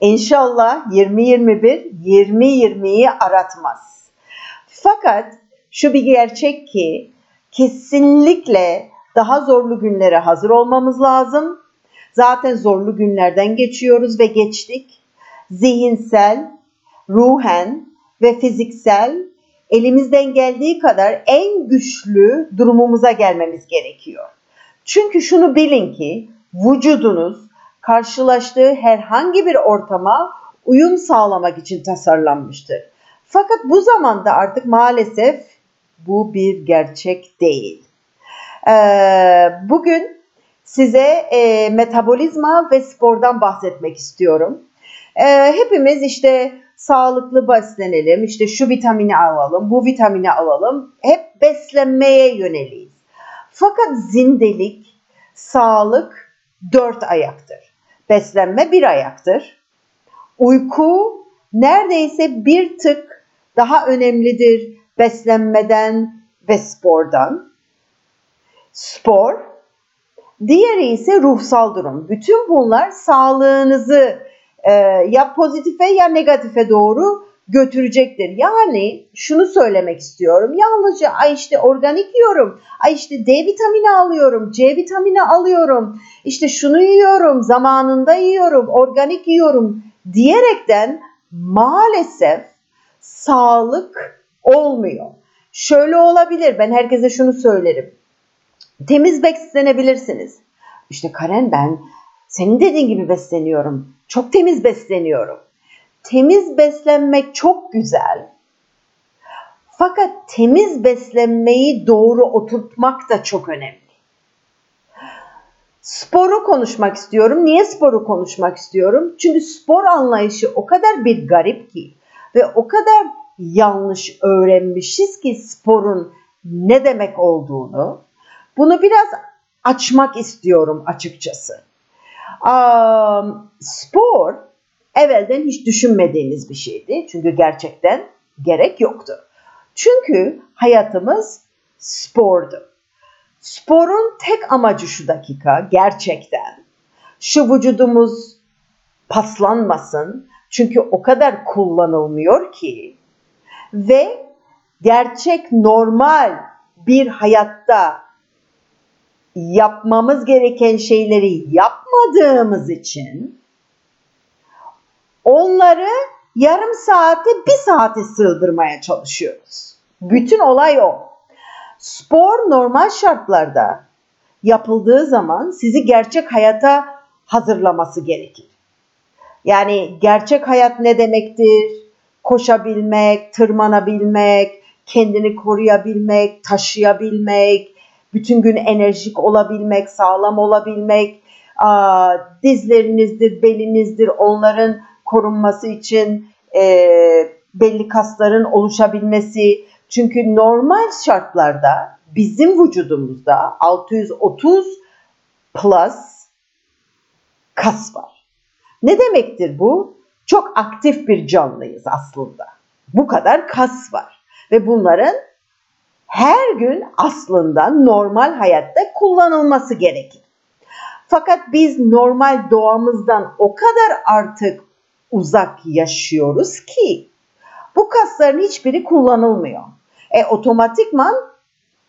İnşallah 2021 2020'yi aratmaz. Fakat şu bir gerçek ki kesinlikle daha zorlu günlere hazır olmamız lazım. Zaten zorlu günlerden geçiyoruz ve geçtik. Zihinsel, ruhen ve fiziksel elimizden geldiği kadar en güçlü durumumuza gelmemiz gerekiyor. Çünkü şunu bilin ki vücudunuz karşılaştığı herhangi bir ortama uyum sağlamak için tasarlanmıştır. Fakat bu zamanda artık maalesef bu bir gerçek değil. Ee, bugün size e, metabolizma ve spordan bahsetmek istiyorum. Ee, hepimiz işte sağlıklı beslenelim, işte şu vitamini alalım, bu vitamini alalım. Hep beslenmeye yöneliyiz. Fakat zindelik, sağlık dört ayaktır. Beslenme bir ayaktır. Uyku neredeyse bir tık daha önemlidir beslenmeden ve spordan. Spor, diğeri ise ruhsal durum. Bütün bunlar sağlığınızı ya pozitife ya negatife doğru götürecektir. Yani şunu söylemek istiyorum. Yalnızca ay işte organik yiyorum. Ay işte D vitamini alıyorum, C vitamini alıyorum. İşte şunu yiyorum, zamanında yiyorum, organik yiyorum diyerekten maalesef sağlık olmuyor. Şöyle olabilir. Ben herkese şunu söylerim. Temiz beslenebilirsiniz. İşte Karen ben senin dediğin gibi besleniyorum. Çok temiz besleniyorum temiz beslenmek çok güzel. Fakat temiz beslenmeyi doğru oturtmak da çok önemli. Sporu konuşmak istiyorum. Niye sporu konuşmak istiyorum? Çünkü spor anlayışı o kadar bir garip ki ve o kadar yanlış öğrenmişiz ki sporun ne demek olduğunu. Bunu biraz açmak istiyorum açıkçası. Spor evvelden hiç düşünmediğimiz bir şeydi. Çünkü gerçekten gerek yoktu. Çünkü hayatımız spordu. Sporun tek amacı şu dakika gerçekten şu vücudumuz paslanmasın. Çünkü o kadar kullanılmıyor ki ve gerçek normal bir hayatta yapmamız gereken şeyleri yapmadığımız için onları yarım saate bir saate sığdırmaya çalışıyoruz. Bütün olay o. Spor normal şartlarda yapıldığı zaman sizi gerçek hayata hazırlaması gerekir. Yani gerçek hayat ne demektir? Koşabilmek, tırmanabilmek, kendini koruyabilmek, taşıyabilmek, bütün gün enerjik olabilmek, sağlam olabilmek, dizlerinizdir, belinizdir, onların korunması için e, belli kasların oluşabilmesi. Çünkü normal şartlarda bizim vücudumuzda 630 plus kas var. Ne demektir bu? Çok aktif bir canlıyız aslında. Bu kadar kas var ve bunların her gün aslında normal hayatta kullanılması gerekir. Fakat biz normal doğamızdan o kadar artık uzak yaşıyoruz ki bu kasların hiçbiri kullanılmıyor. E otomatikman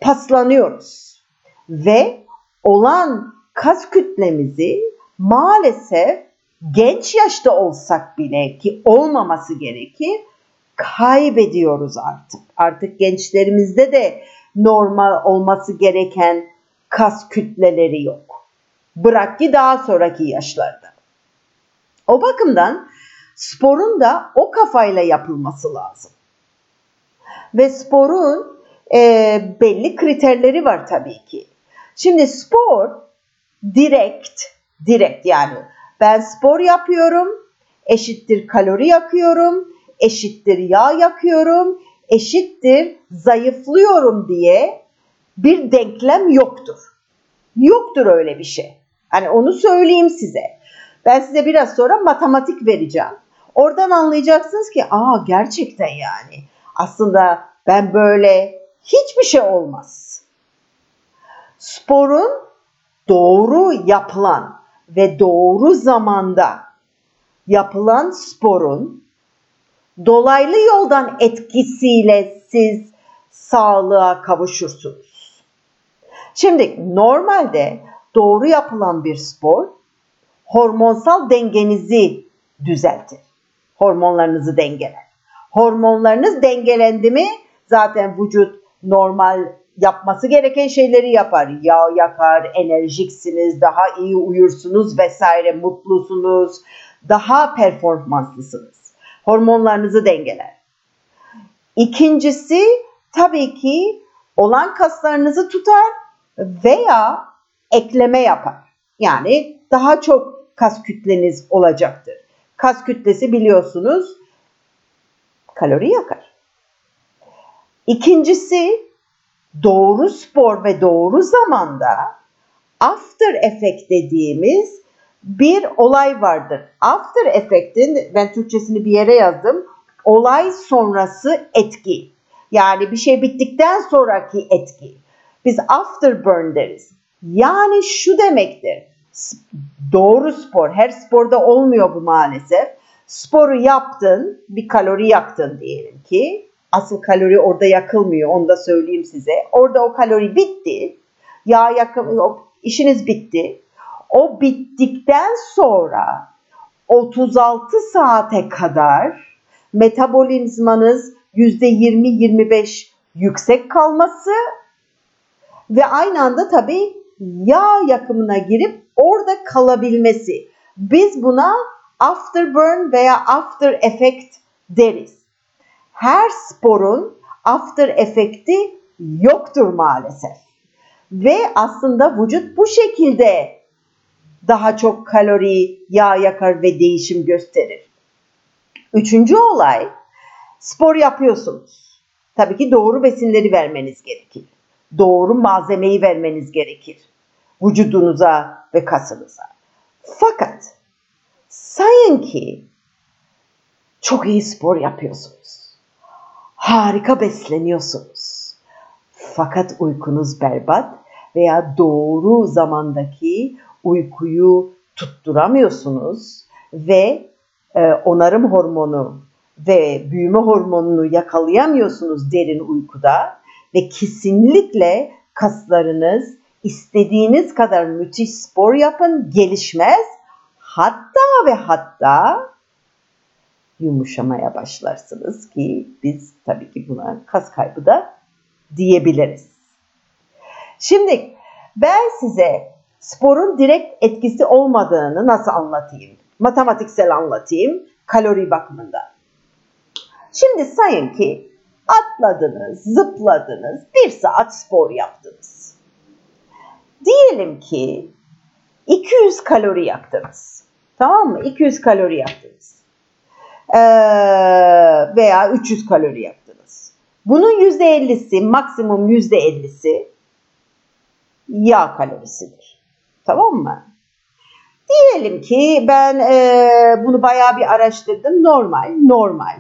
paslanıyoruz ve olan kas kütlemizi maalesef genç yaşta olsak bile ki olmaması gerekir kaybediyoruz artık. Artık gençlerimizde de normal olması gereken kas kütleleri yok. Bırak ki daha sonraki yaşlarda. O bakımdan sporun da o kafayla yapılması lazım. Ve sporun e, belli kriterleri var tabii ki. Şimdi spor direkt, direkt yani ben spor yapıyorum eşittir kalori yakıyorum, eşittir yağ yakıyorum, eşittir zayıflıyorum diye bir denklem yoktur. Yoktur öyle bir şey. Hani onu söyleyeyim size. Ben size biraz sonra matematik vereceğim. Oradan anlayacaksınız ki aa gerçekten yani aslında ben böyle hiçbir şey olmaz. Sporun doğru yapılan ve doğru zamanda yapılan sporun dolaylı yoldan etkisiyle siz sağlığa kavuşursunuz. Şimdi normalde doğru yapılan bir spor hormonsal dengenizi düzeltir. Hormonlarınızı dengeler. Hormonlarınız dengelendi mi zaten vücut normal yapması gereken şeyleri yapar. Yağ yakar, enerjiksiniz, daha iyi uyursunuz vesaire, mutlusunuz, daha performanslısınız. Hormonlarınızı dengeler. İkincisi tabii ki olan kaslarınızı tutar veya ekleme yapar. Yani daha çok kas kütleniz olacaktır. Kas kütlesi biliyorsunuz kalori yakar. İkincisi doğru spor ve doğru zamanda after effect dediğimiz bir olay vardır. After effect'in ben Türkçesini bir yere yazdım. Olay sonrası etki. Yani bir şey bittikten sonraki etki. Biz afterburn deriz. Yani şu demektir. Doğru spor. Her sporda olmuyor bu maalesef. Sporu yaptın, bir kalori yaktın diyelim ki. Asıl kalori orada yakılmıyor, onu da söyleyeyim size. Orada o kalori bitti. Yağ yakım, işiniz bitti. O bittikten sonra 36 saate kadar metabolizmanız %20-25 yüksek kalması ve aynı anda tabii yağ yakımına girip orada kalabilmesi. Biz buna afterburn veya after effect deriz. Her sporun after effect'i yoktur maalesef. Ve aslında vücut bu şekilde daha çok kalori, yağ yakar ve değişim gösterir. Üçüncü olay, spor yapıyorsunuz. Tabii ki doğru besinleri vermeniz gerekir. Doğru malzemeyi vermeniz gerekir. Vücudunuza ve kasınıza. Fakat sayın ki çok iyi spor yapıyorsunuz. Harika besleniyorsunuz. Fakat uykunuz berbat veya doğru zamandaki uykuyu tutturamıyorsunuz ve e, onarım hormonu ve büyüme hormonunu yakalayamıyorsunuz derin uykuda ve kesinlikle kaslarınız istediğiniz kadar müthiş spor yapın gelişmez. Hatta ve hatta yumuşamaya başlarsınız ki biz tabii ki buna kas kaybı da diyebiliriz. Şimdi ben size sporun direkt etkisi olmadığını nasıl anlatayım? Matematiksel anlatayım kalori bakımından. Şimdi sayın ki atladınız, zıpladınız, bir saat spor yaptınız. Diyelim ki 200 kalori yaktınız. Tamam mı? 200 kalori yaktınız. Ee, veya 300 kalori yaktınız. Bunun %50'si, maksimum %50'si yağ kalorisidir. Tamam mı? Diyelim ki ben e, bunu bayağı bir araştırdım. Normal, normal.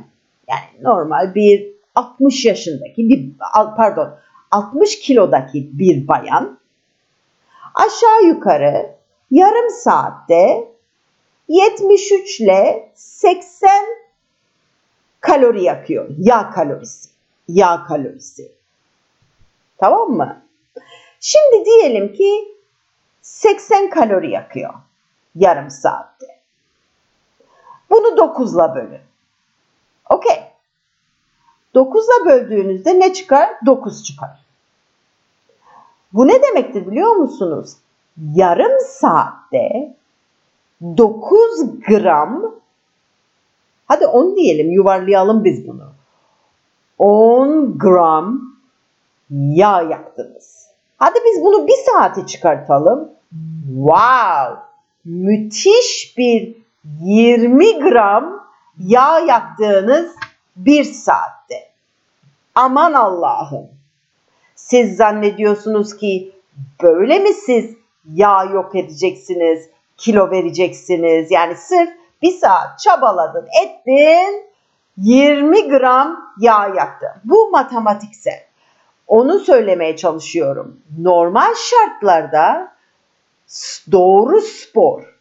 Yani normal bir 60 yaşındaki bir pardon 60 kilodaki bir bayan aşağı yukarı yarım saatte 73 ile 80 kalori yakıyor. Yağ kalorisi. Yağ kalorisi. Tamam mı? Şimdi diyelim ki 80 kalori yakıyor yarım saatte. Bunu 9'la bölün. Okey. 9'la böldüğünüzde ne çıkar? 9 çıkar. Bu ne demektir biliyor musunuz? Yarım saatte 9 gram hadi 10 diyelim yuvarlayalım biz bunu. 10 gram yağ yaktınız. Hadi biz bunu bir saate çıkartalım. Wow! Müthiş bir 20 gram yağ yaktığınız bir saatte. Aman Allah'ım. Siz zannediyorsunuz ki böyle mi siz yağ yok edeceksiniz, kilo vereceksiniz? Yani sırf bir saat çabaladın, ettin, 20 gram yağ yaktın. Bu matematiksel. Onu söylemeye çalışıyorum. Normal şartlarda doğru spor,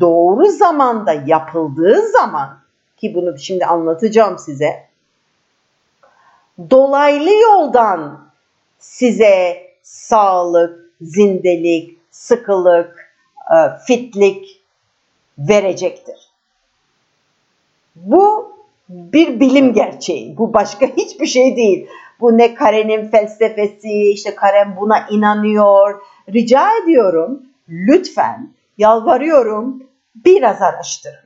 doğru zamanda yapıldığı zaman ki bunu şimdi anlatacağım size. Dolaylı yoldan size sağlık, zindelik, sıkılık, e, fitlik verecektir. Bu bir bilim gerçeği. Bu başka hiçbir şey değil. Bu ne Karen'in felsefesi, işte Karen buna inanıyor. Rica ediyorum lütfen yalvarıyorum biraz araştırın.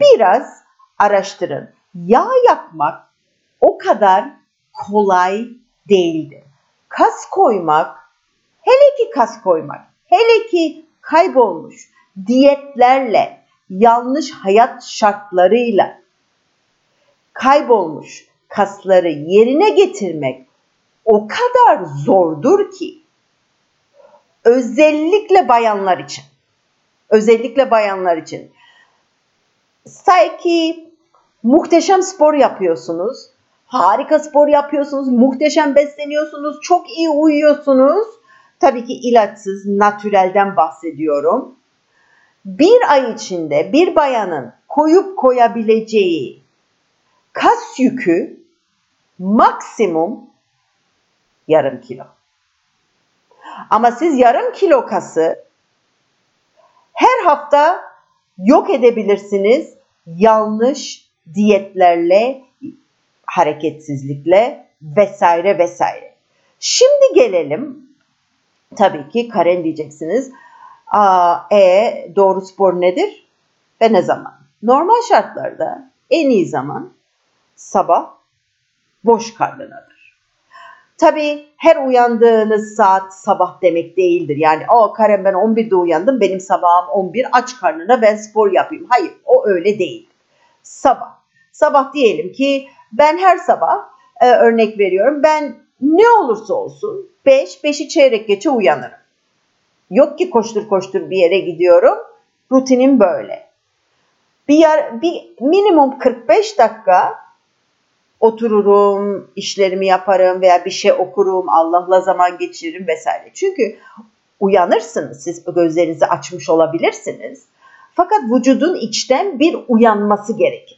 Biraz araştırın. Yağ yakmak o kadar kolay değildir. Kas koymak, hele ki kas koymak, hele ki kaybolmuş diyetlerle, yanlış hayat şartlarıyla kaybolmuş kasları yerine getirmek o kadar zordur ki özellikle bayanlar için. Özellikle bayanlar için. Say ki muhteşem spor yapıyorsunuz. Harika spor yapıyorsunuz. Muhteşem besleniyorsunuz. Çok iyi uyuyorsunuz. Tabii ki ilaçsız, natürelden bahsediyorum. Bir ay içinde bir bayanın koyup koyabileceği kas yükü maksimum yarım kilo. Ama siz yarım kilo kası her hafta yok edebilirsiniz yanlış diyetlerle, hareketsizlikle vesaire vesaire. Şimdi gelelim tabii ki Karen diyeceksiniz. Aa, e doğru spor nedir ve ne zaman? Normal şartlarda en iyi zaman sabah boş karnınadır. Tabii her uyandığınız saat sabah demek değildir. Yani o Karen ben 11'de uyandım benim sabahım 11 aç karnına ben spor yapayım. Hayır o öyle değil. Sabah. Sabah diyelim ki ben her sabah e, örnek veriyorum ben ne olursa olsun 5, 5'i çeyrek geçe uyanırım. Yok ki koştur koştur bir yere gidiyorum. Rutinim böyle. Bir, yer, bir minimum 45 dakika otururum, işlerimi yaparım veya bir şey okurum, Allah'la zaman geçiririm vesaire. Çünkü uyanırsınız, siz gözlerinizi açmış olabilirsiniz. Fakat vücudun içten bir uyanması gerekir.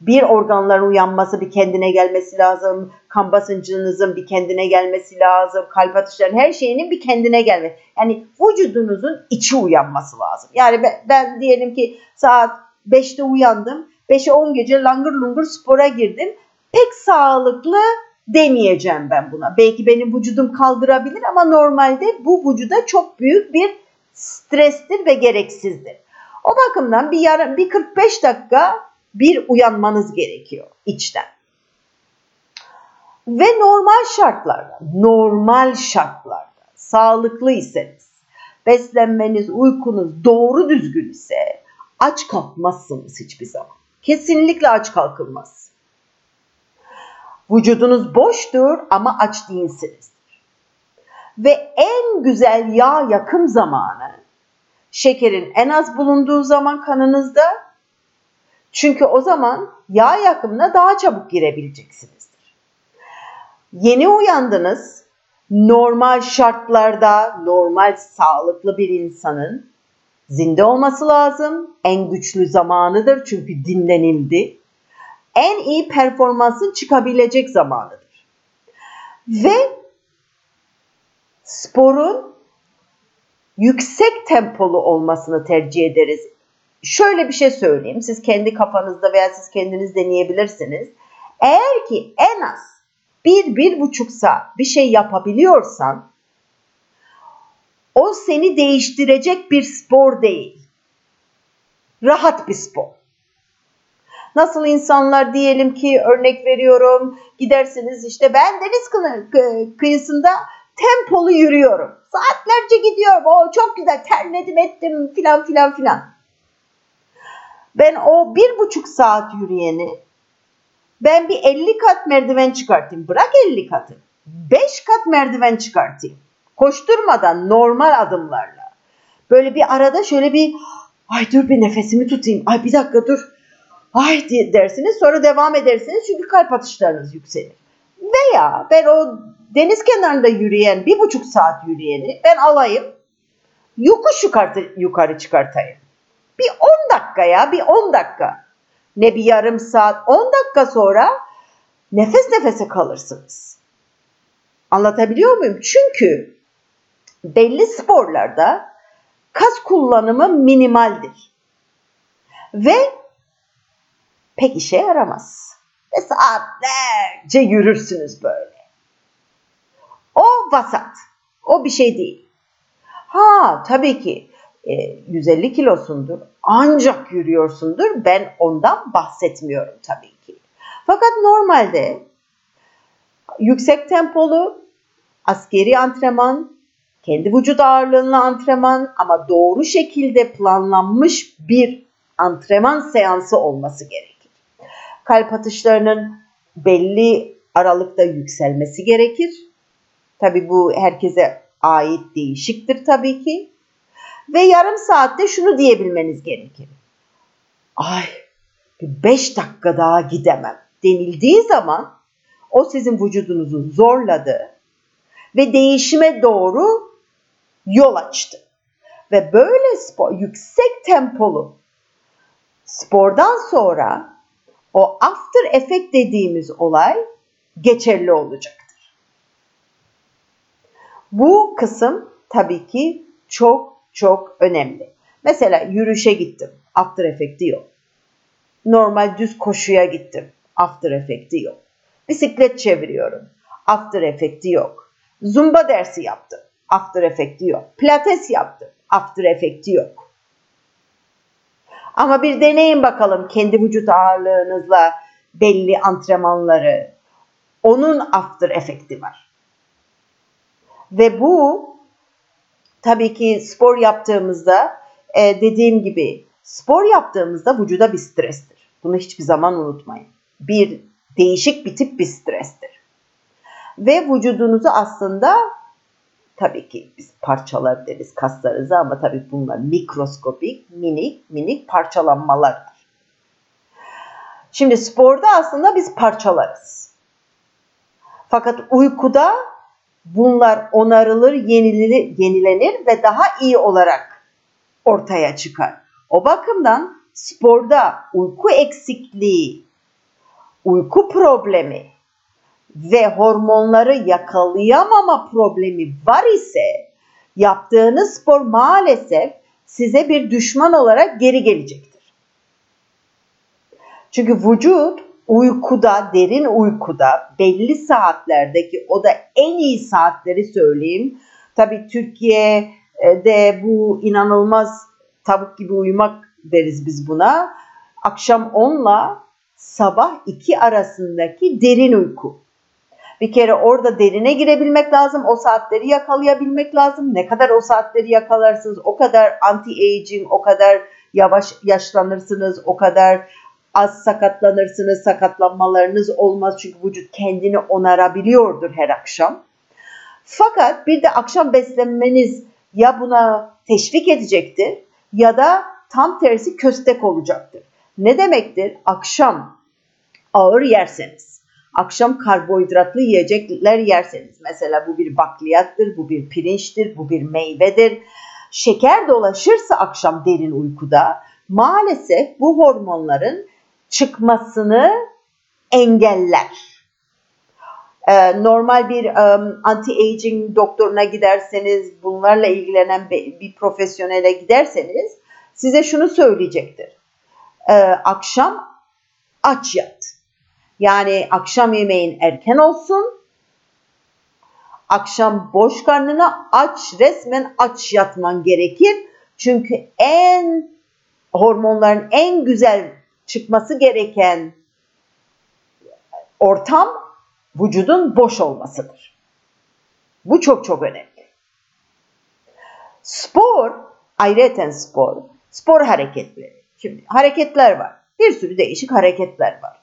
Bir organların uyanması, bir kendine gelmesi lazım. Kan basıncınızın bir kendine gelmesi lazım. Kalp atışlarının her şeyinin bir kendine gelmesi. Yani vücudunuzun içi uyanması lazım. Yani ben, ben diyelim ki saat 5'te uyandım. 5'e 10 gece langır lungur spora girdim pek sağlıklı demeyeceğim ben buna. Belki benim vücudum kaldırabilir ama normalde bu vücuda çok büyük bir strestir ve gereksizdir. O bakımdan bir yarım bir 45 dakika bir uyanmanız gerekiyor içten. Ve normal şartlarda, normal şartlarda sağlıklı iseniz, beslenmeniz, uykunuz doğru düzgün ise aç kalkmazsınız hiçbir zaman. Kesinlikle aç kalkılmaz. Vücudunuz boştur ama aç değilsinizdir. Ve en güzel yağ yakım zamanı şekerin en az bulunduğu zaman kanınızda. Çünkü o zaman yağ yakımına daha çabuk girebileceksinizdir. Yeni uyandınız. Normal şartlarda normal sağlıklı bir insanın zinde olması lazım. En güçlü zamanıdır çünkü dinlenildi en iyi performansın çıkabilecek zamanıdır. Ve sporun yüksek tempolu olmasını tercih ederiz. Şöyle bir şey söyleyeyim. Siz kendi kafanızda veya siz kendiniz deneyebilirsiniz. Eğer ki en az bir, bir buçuk saat bir şey yapabiliyorsan o seni değiştirecek bir spor değil. Rahat bir spor. Nasıl insanlar diyelim ki örnek veriyorum gidersiniz işte ben deniz kıyısında tempolu yürüyorum. Saatlerce gidiyorum. O çok güzel terledim ettim filan filan filan. Ben o bir buçuk saat yürüyeni ben bir 50 kat merdiven çıkartayım. Bırak 50 katı. 5 kat merdiven çıkartayım. Koşturmadan normal adımlarla. Böyle bir arada şöyle bir ay dur bir nefesimi tutayım. Ay bir dakika dur. Ay dersiniz sonra devam edersiniz çünkü kalp atışlarınız yükselir. Veya ben o deniz kenarında yürüyen bir buçuk saat yürüyeni ben alayım yokuş yukarı, yukarı çıkartayım. Bir 10 dakika ya bir 10 dakika. Ne bir yarım saat 10 dakika sonra nefes nefese kalırsınız. Anlatabiliyor muyum? Çünkü belli sporlarda kas kullanımı minimaldir. Ve pek işe yaramaz. Ve saatlerce yürürsünüz böyle. O vasat. O bir şey değil. Ha tabii ki e, 150 kilosundur. Ancak yürüyorsundur. Ben ondan bahsetmiyorum tabii ki. Fakat normalde yüksek tempolu askeri antrenman, kendi vücut ağırlığına antrenman ama doğru şekilde planlanmış bir antrenman seansı olması gerekir. Kalp atışlarının belli aralıkta yükselmesi gerekir. Tabi bu herkese ait değişiktir tabii ki. Ve yarım saatte şunu diyebilmeniz gerekir. Ay 5 dakika daha gidemem denildiği zaman o sizin vücudunuzu zorladı ve değişime doğru yol açtı. Ve böyle spor, yüksek tempolu spordan sonra o after effect dediğimiz olay geçerli olacaktır. Bu kısım tabii ki çok çok önemli. Mesela yürüyüşe gittim. After effect'i yok. Normal düz koşuya gittim. After effect'i yok. Bisiklet çeviriyorum. After effect'i yok. Zumba dersi yaptım. After effect'i yok. Pilates yaptım. After effect'i yok. Ama bir deneyin bakalım kendi vücut ağırlığınızla belli antrenmanları. Onun after efekti var. Ve bu tabii ki spor yaptığımızda e, dediğim gibi spor yaptığımızda vücuda bir strestir. Bunu hiçbir zaman unutmayın. Bir değişik bir tip bir strestir. Ve vücudunuzu aslında tabii ki biz parçalar deriz kaslarınızı ama tabii bunlar mikroskopik, minik minik parçalanmalardır. Şimdi sporda aslında biz parçalarız. Fakat uykuda bunlar onarılır, yenilenir, yenilenir ve daha iyi olarak ortaya çıkar. O bakımdan sporda uyku eksikliği, uyku problemi ve hormonları yakalayamama problemi var ise yaptığınız spor maalesef size bir düşman olarak geri gelecektir. Çünkü vücut uykuda, derin uykuda belli saatlerdeki o da en iyi saatleri söyleyeyim. Tabii Türkiye'de bu inanılmaz tavuk gibi uyumak deriz biz buna. Akşam 10 ile sabah 2 arasındaki derin uyku. Bir kere orada derine girebilmek lazım. O saatleri yakalayabilmek lazım. Ne kadar o saatleri yakalarsınız o kadar anti-aging, o kadar yavaş yaşlanırsınız, o kadar az sakatlanırsınız, sakatlanmalarınız olmaz çünkü vücut kendini onarabiliyordur her akşam. Fakat bir de akşam beslenmeniz ya buna teşvik edecektir ya da tam tersi köstek olacaktır. Ne demektir? Akşam ağır yerseniz, akşam karbonhidratlı yiyecekler yerseniz, mesela bu bir bakliyattır, bu bir pirinçtir, bu bir meyvedir. Şeker dolaşırsa akşam derin uykuda maalesef bu hormonların çıkmasını engeller. Ee, normal bir um, anti-aging doktoruna giderseniz, bunlarla ilgilenen bir profesyonele giderseniz size şunu söyleyecektir. Ee, akşam aç yat. Yani akşam yemeğin erken olsun. Akşam boş karnına aç, resmen aç yatman gerekir. Çünkü en hormonların en güzel çıkması gereken ortam vücudun boş olmasıdır. Bu çok çok önemli. Spor, ayrıca spor, spor hareketleri Şimdi hareketler var. Bir sürü değişik hareketler var.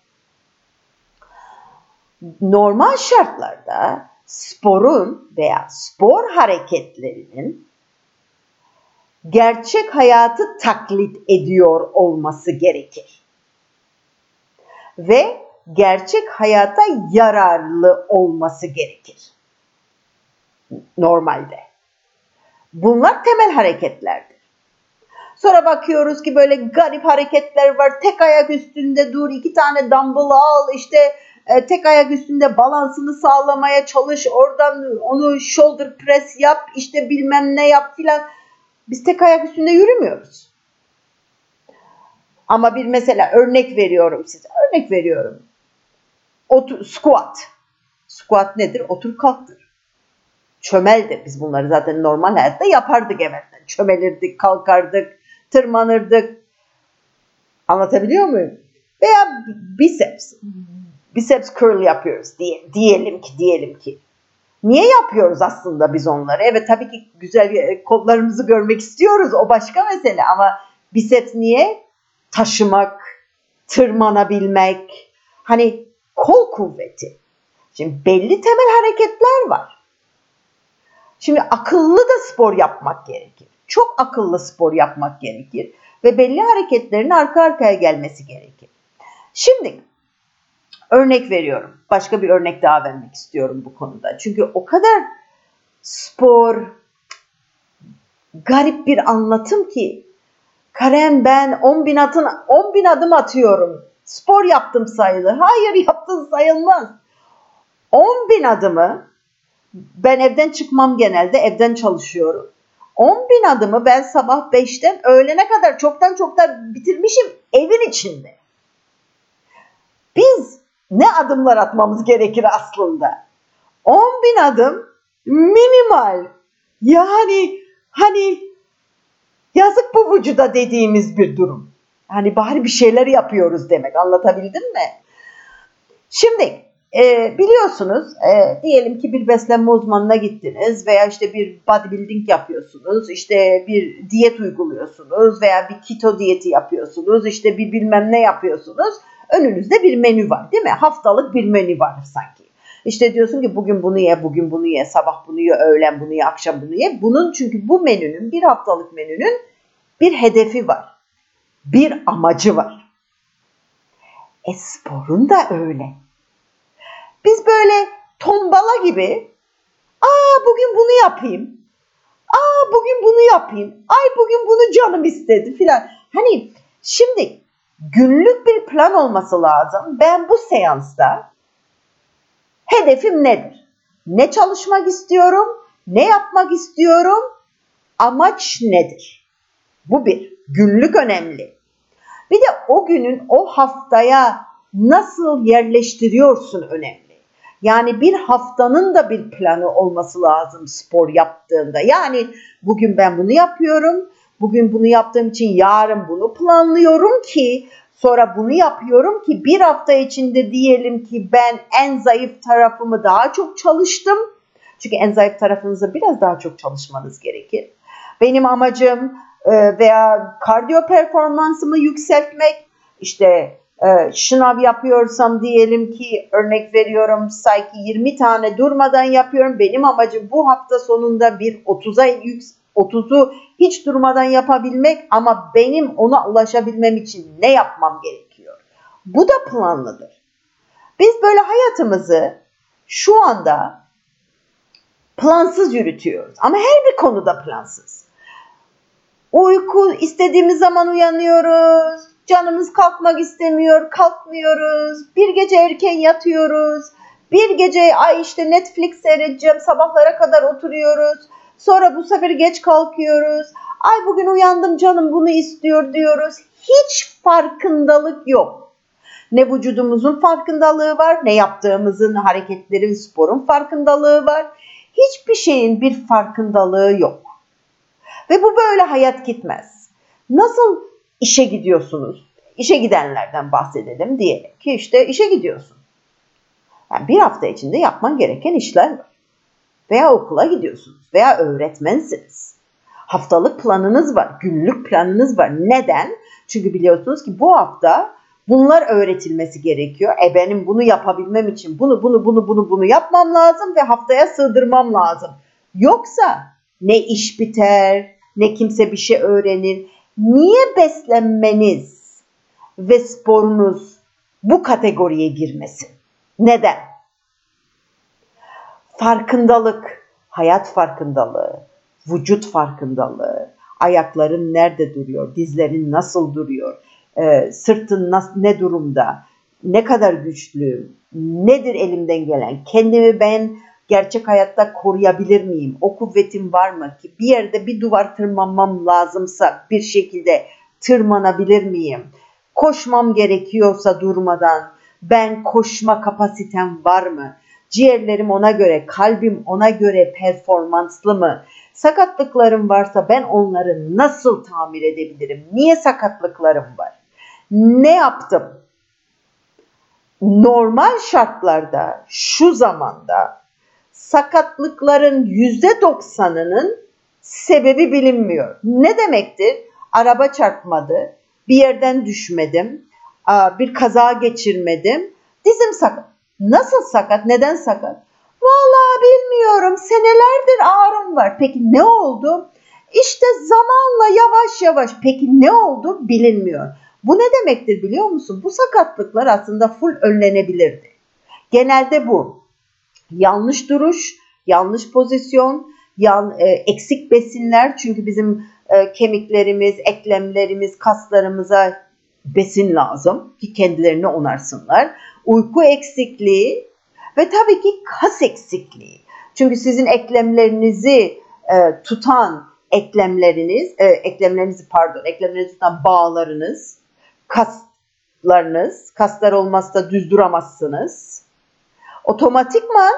Normal şartlarda sporun veya spor hareketlerinin gerçek hayatı taklit ediyor olması gerekir. Ve gerçek hayata yararlı olması gerekir. Normalde. Bunlar temel hareketlerdir. Sonra bakıyoruz ki böyle garip hareketler var. Tek ayak üstünde dur, iki tane dumbbell al, işte e, tek ayak üstünde balansını sağlamaya çalış, oradan onu shoulder press yap, işte bilmem ne yap filan. Biz tek ayak üstünde yürümüyoruz. Ama bir mesela örnek veriyorum size. Örnek veriyorum. Otur, squat. Squat nedir? Otur kalktır. Çömeldir. Biz bunları zaten normal hayatta yapardık evvelden. Çömelirdik, kalkardık, tırmanırdık. Anlatabiliyor muyum? Veya biceps. Biceps curl yapıyoruz diye, diyelim ki diyelim ki. Niye yapıyoruz aslında biz onları? Evet tabii ki güzel kollarımızı görmek istiyoruz. O başka mesele ama biceps niye? Taşımak, tırmanabilmek. Hani kol kuvveti. Şimdi belli temel hareketler var. Şimdi akıllı da spor yapmak gerekir. Çok akıllı spor yapmak gerekir. Ve belli hareketlerin arka arkaya gelmesi gerekir. Şimdi örnek veriyorum. Başka bir örnek daha vermek istiyorum bu konuda. Çünkü o kadar spor garip bir anlatım ki Karen ben 10 bin, atın, 10 bin adım atıyorum. Spor yaptım sayılır. Hayır yaptın sayılmaz. 10 bin adımı ben evden çıkmam genelde evden çalışıyorum. 10 bin adımı ben sabah 5'ten öğlene kadar çoktan çoktan bitirmişim evin içinde. Biz ne adımlar atmamız gerekir aslında? 10 bin adım minimal. Yani hani yazık bu vücuda dediğimiz bir durum. Hani bari bir şeyler yapıyoruz demek. Anlatabildim mi? Şimdi e, biliyorsunuz e, diyelim ki bir beslenme uzmanına gittiniz veya işte bir bodybuilding yapıyorsunuz, işte bir diyet uyguluyorsunuz veya bir keto diyeti yapıyorsunuz, işte bir bilmem ne yapıyorsunuz. Önünüzde bir menü var değil mi? Haftalık bir menü var sanki. İşte diyorsun ki bugün bunu ye, bugün bunu ye, sabah bunu ye, öğlen bunu ye, akşam bunu ye. Bunun çünkü bu menünün, bir haftalık menünün bir hedefi var. Bir amacı var. E sporun da öyle. Biz böyle tombala gibi aa bugün bunu yapayım. Aa bugün bunu yapayım. Ay bugün bunu canım istedi filan. Hani şimdi günlük bir plan olması lazım. Ben bu seansta hedefim nedir? Ne çalışmak istiyorum? Ne yapmak istiyorum? Amaç nedir? Bu bir. Günlük önemli. Bir de o günün o haftaya nasıl yerleştiriyorsun önemli. Yani bir haftanın da bir planı olması lazım spor yaptığında. Yani bugün ben bunu yapıyorum. Bugün bunu yaptığım için yarın bunu planlıyorum ki sonra bunu yapıyorum ki bir hafta içinde diyelim ki ben en zayıf tarafımı daha çok çalıştım. Çünkü en zayıf tarafınızı biraz daha çok çalışmanız gerekir. Benim amacım e, veya kardiyo performansımı yükseltmek işte e, şınav yapıyorsam diyelim ki örnek veriyorum sanki 20 tane durmadan yapıyorum. Benim amacım bu hafta sonunda bir 30'a 30'u hiç durmadan yapabilmek ama benim ona ulaşabilmem için ne yapmam gerekiyor? Bu da planlıdır. Biz böyle hayatımızı şu anda plansız yürütüyoruz ama her bir konuda plansız. Uyku istediğimiz zaman uyanıyoruz. Canımız kalkmak istemiyor, kalkmıyoruz. Bir gece erken yatıyoruz. Bir gece ay işte Netflix seyredeceğim sabahlara kadar oturuyoruz. Sonra bu sefer geç kalkıyoruz. Ay bugün uyandım canım bunu istiyor diyoruz. Hiç farkındalık yok. Ne vücudumuzun farkındalığı var, ne yaptığımızın, hareketlerin, sporun farkındalığı var. Hiçbir şeyin bir farkındalığı yok. Ve bu böyle hayat gitmez. Nasıl işe gidiyorsunuz? İşe gidenlerden bahsedelim diyelim ki işte işe gidiyorsun. Yani bir hafta içinde yapman gereken işler var. Veya okula gidiyorsunuz veya öğretmensiniz. Haftalık planınız var, günlük planınız var. Neden? Çünkü biliyorsunuz ki bu hafta bunlar öğretilmesi gerekiyor. E benim bunu yapabilmem için bunu bunu bunu bunu bunu yapmam lazım ve haftaya sığdırmam lazım. Yoksa ne iş biter, ne kimse bir şey öğrenir. Niye beslenmeniz ve sporunuz bu kategoriye girmesin? Neden? Farkındalık, hayat farkındalığı, vücut farkındalığı, ayakların nerede duruyor, dizlerin nasıl duruyor, e, sırtın nas- ne durumda, ne kadar güçlü, nedir elimden gelen, kendimi ben gerçek hayatta koruyabilir miyim, o kuvvetim var mı ki bir yerde bir duvar tırmanmam lazımsa bir şekilde tırmanabilir miyim, koşmam gerekiyorsa durmadan ben koşma kapasitem var mı, ciğerlerim ona göre, kalbim ona göre performanslı mı, sakatlıklarım varsa ben onları nasıl tamir edebilirim, niye sakatlıklarım var, ne yaptım? Normal şartlarda şu zamanda sakatlıkların yüzde doksanının sebebi bilinmiyor. Ne demektir? Araba çarpmadı, bir yerden düşmedim, bir kaza geçirmedim, dizim sakat. Nasıl sakat? Neden sakat? Vallahi bilmiyorum. Senelerdir ağrım var. Peki ne oldu? İşte zamanla yavaş yavaş. Peki ne oldu? Bilinmiyor. Bu ne demektir biliyor musun? Bu sakatlıklar aslında full önlenebilirdi. Genelde bu. Yanlış duruş, yanlış pozisyon, yan, e, eksik besinler. Çünkü bizim e, kemiklerimiz, eklemlerimiz, kaslarımıza besin lazım ki kendilerini onarsınlar. Uyku eksikliği ve tabii ki kas eksikliği. Çünkü sizin eklemlerinizi e, tutan eklemleriniz, e, eklemlerinizi pardon, eklemlerinizi tutan bağlarınız, kaslarınız, kaslar olmazsa düz duramazsınız. Otomatikman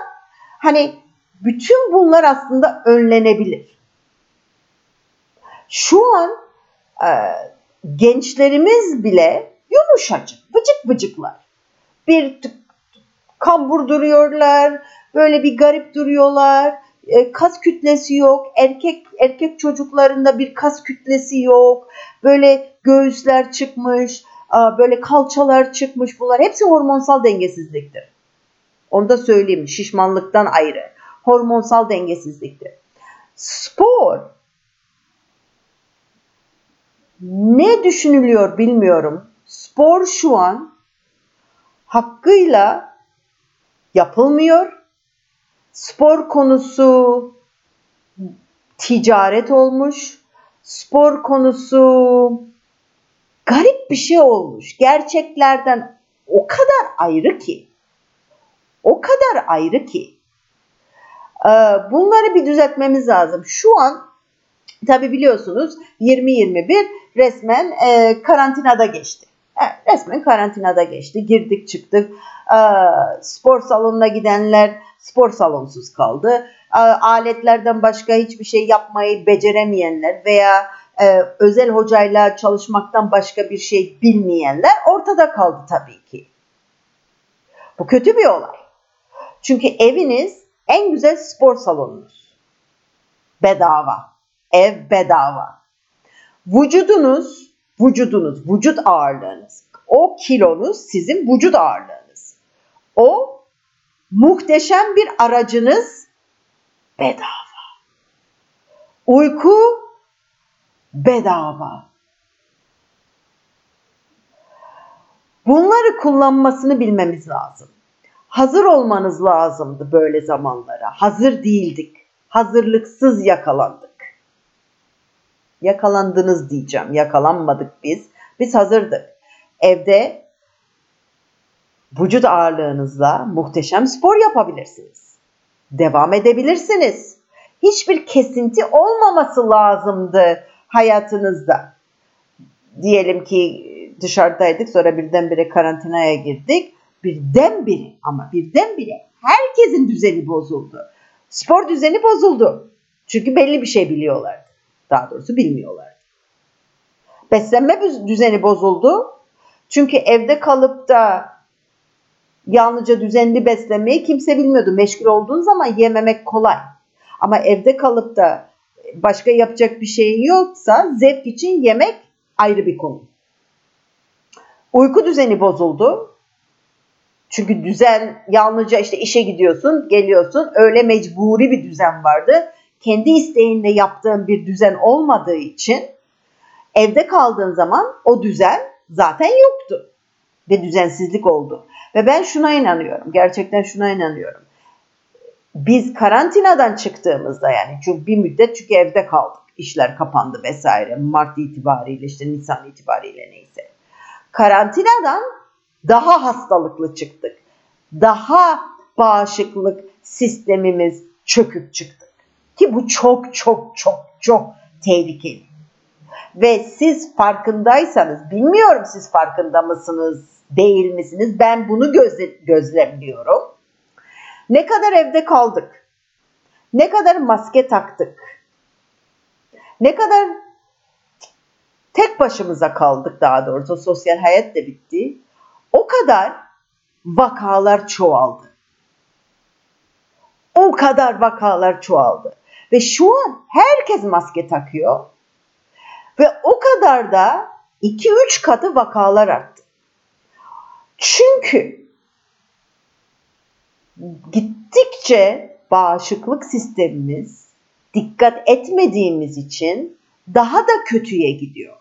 hani bütün bunlar aslında önlenebilir. Şu an e, gençlerimiz bile yumuşacık, vıcık vıcıklar. Bir kambur duruyorlar, böyle bir garip duruyorlar. E, kas kütlesi yok. Erkek erkek çocuklarında bir kas kütlesi yok. Böyle göğüsler çıkmış, böyle kalçalar çıkmış. Bunlar hepsi hormonsal dengesizliktir. Onu da söyleyeyim şişmanlıktan ayrı. Hormonsal dengesizliktir. Spor ne düşünülüyor bilmiyorum. Spor şu an hakkıyla yapılmıyor. Spor konusu ticaret olmuş. Spor konusu garip bir şey olmuş. Gerçeklerden o kadar ayrı ki. O kadar ayrı ki. Ee, bunları bir düzeltmemiz lazım. Şu an tabi biliyorsunuz 2021 resmen e, karantinada geçti. Evet, resmen karantinada geçti. Girdik çıktık. Ee, spor salonuna gidenler spor salonsuz kaldı. Ee, aletlerden başka hiçbir şey yapmayı beceremeyenler veya e, özel hocayla çalışmaktan başka bir şey bilmeyenler ortada kaldı tabii ki. Bu kötü bir olay. Çünkü eviniz en güzel spor salonunuz. Bedava. Ev bedava. Vücudunuz, vücudunuz, vücut ağırlığınız. O kilonuz sizin vücut ağırlığınız. O muhteşem bir aracınız bedava. Uyku bedava. Bunları kullanmasını bilmemiz lazım. Hazır olmanız lazımdı böyle zamanlara. Hazır değildik. Hazırlıksız yakalandık. Yakalandınız diyeceğim. Yakalanmadık biz. Biz hazırdık. Evde vücut ağırlığınızla muhteşem spor yapabilirsiniz. Devam edebilirsiniz. Hiçbir kesinti olmaması lazımdı hayatınızda. Diyelim ki dışarıdaydık sonra birdenbire karantinaya girdik. Birdenbire ama birdenbire herkesin düzeni bozuldu. Spor düzeni bozuldu. Çünkü belli bir şey biliyorlardı. Daha doğrusu bilmiyorlardı. Beslenme düzeni bozuldu. Çünkü evde kalıp da yalnızca düzenli beslenmeyi kimse bilmiyordu. Meşgul olduğun zaman yememek kolay. Ama evde kalıp da başka yapacak bir şeyin yoksa zevk için yemek ayrı bir konu. Uyku düzeni bozuldu. Çünkü düzen yalnızca işte işe gidiyorsun, geliyorsun. Öyle mecburi bir düzen vardı. Kendi isteğinle yaptığın bir düzen olmadığı için evde kaldığın zaman o düzen zaten yoktu. Ve düzensizlik oldu. Ve ben şuna inanıyorum. Gerçekten şuna inanıyorum. Biz karantinadan çıktığımızda yani çünkü bir müddet çünkü evde kaldık. İşler kapandı vesaire. Mart itibariyle işte Nisan itibariyle neyse. Karantinadan daha hastalıklı çıktık. Daha bağışıklık sistemimiz çöküp çıktık. Ki bu çok çok çok çok tehlikeli. Ve siz farkındaysanız, bilmiyorum siz farkında mısınız, değil misiniz? Ben bunu gözle, gözlemliyorum. Ne kadar evde kaldık? Ne kadar maske taktık? Ne kadar tek başımıza kaldık daha doğrusu sosyal hayat da bitti. O kadar vakalar çoğaldı. O kadar vakalar çoğaldı. Ve şu an herkes maske takıyor. Ve o kadar da 2-3 katı vakalar arttı. Çünkü gittikçe bağışıklık sistemimiz dikkat etmediğimiz için daha da kötüye gidiyor.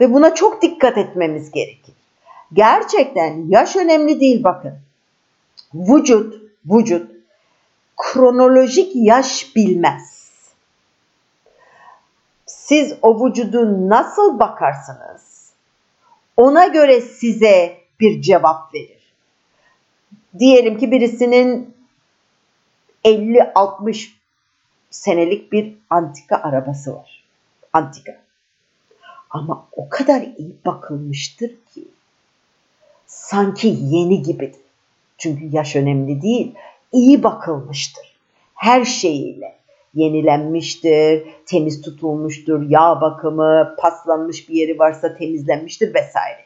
Ve buna çok dikkat etmemiz gerekir. Gerçekten yaş önemli değil bakın. Vücut, vücut kronolojik yaş bilmez. Siz o vücudu nasıl bakarsınız? Ona göre size bir cevap verir. Diyelim ki birisinin 50-60 senelik bir antika arabası var. Antika. Ama o kadar iyi bakılmıştır ki sanki yeni gibidir. Çünkü yaş önemli değil. İyi bakılmıştır. Her şeyiyle yenilenmiştir, temiz tutulmuştur, yağ bakımı, paslanmış bir yeri varsa temizlenmiştir vesaire.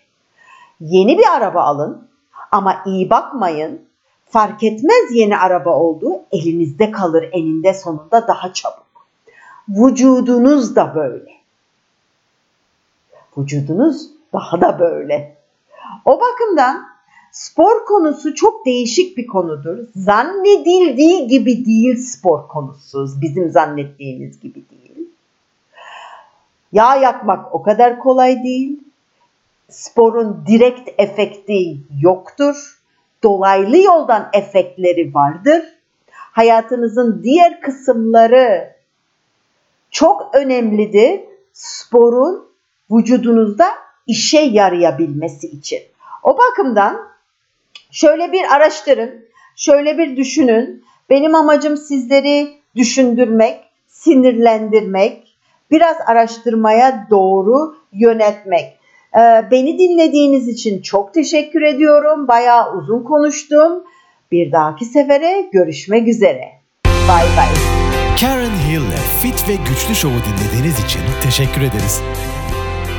Yeni bir araba alın ama iyi bakmayın. Fark etmez yeni araba olduğu elinizde kalır eninde sonunda daha çabuk. Vücudunuz da böyle. Vücudunuz daha da böyle. O bakımdan spor konusu çok değişik bir konudur. Zannedildiği gibi değil spor konusu. Bizim zannettiğimiz gibi değil. Yağ yakmak o kadar kolay değil. Sporun direkt efekti yoktur. Dolaylı yoldan efektleri vardır. Hayatınızın diğer kısımları çok önemlidir. Sporun vücudunuzda işe yarayabilmesi için. O bakımdan şöyle bir araştırın, şöyle bir düşünün. Benim amacım sizleri düşündürmek, sinirlendirmek, biraz araştırmaya doğru yönetmek. Ee, beni dinlediğiniz için çok teşekkür ediyorum. Bayağı uzun konuştum. Bir dahaki sefere görüşmek üzere. Bay bay. Karen Hill'le Fit ve Güçlü Show'u dinlediğiniz için teşekkür ederiz.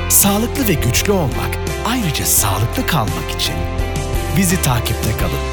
Sağlıklı ve güçlü olmak, ayrıca sağlıklı kalmak için bizi takipte kalın.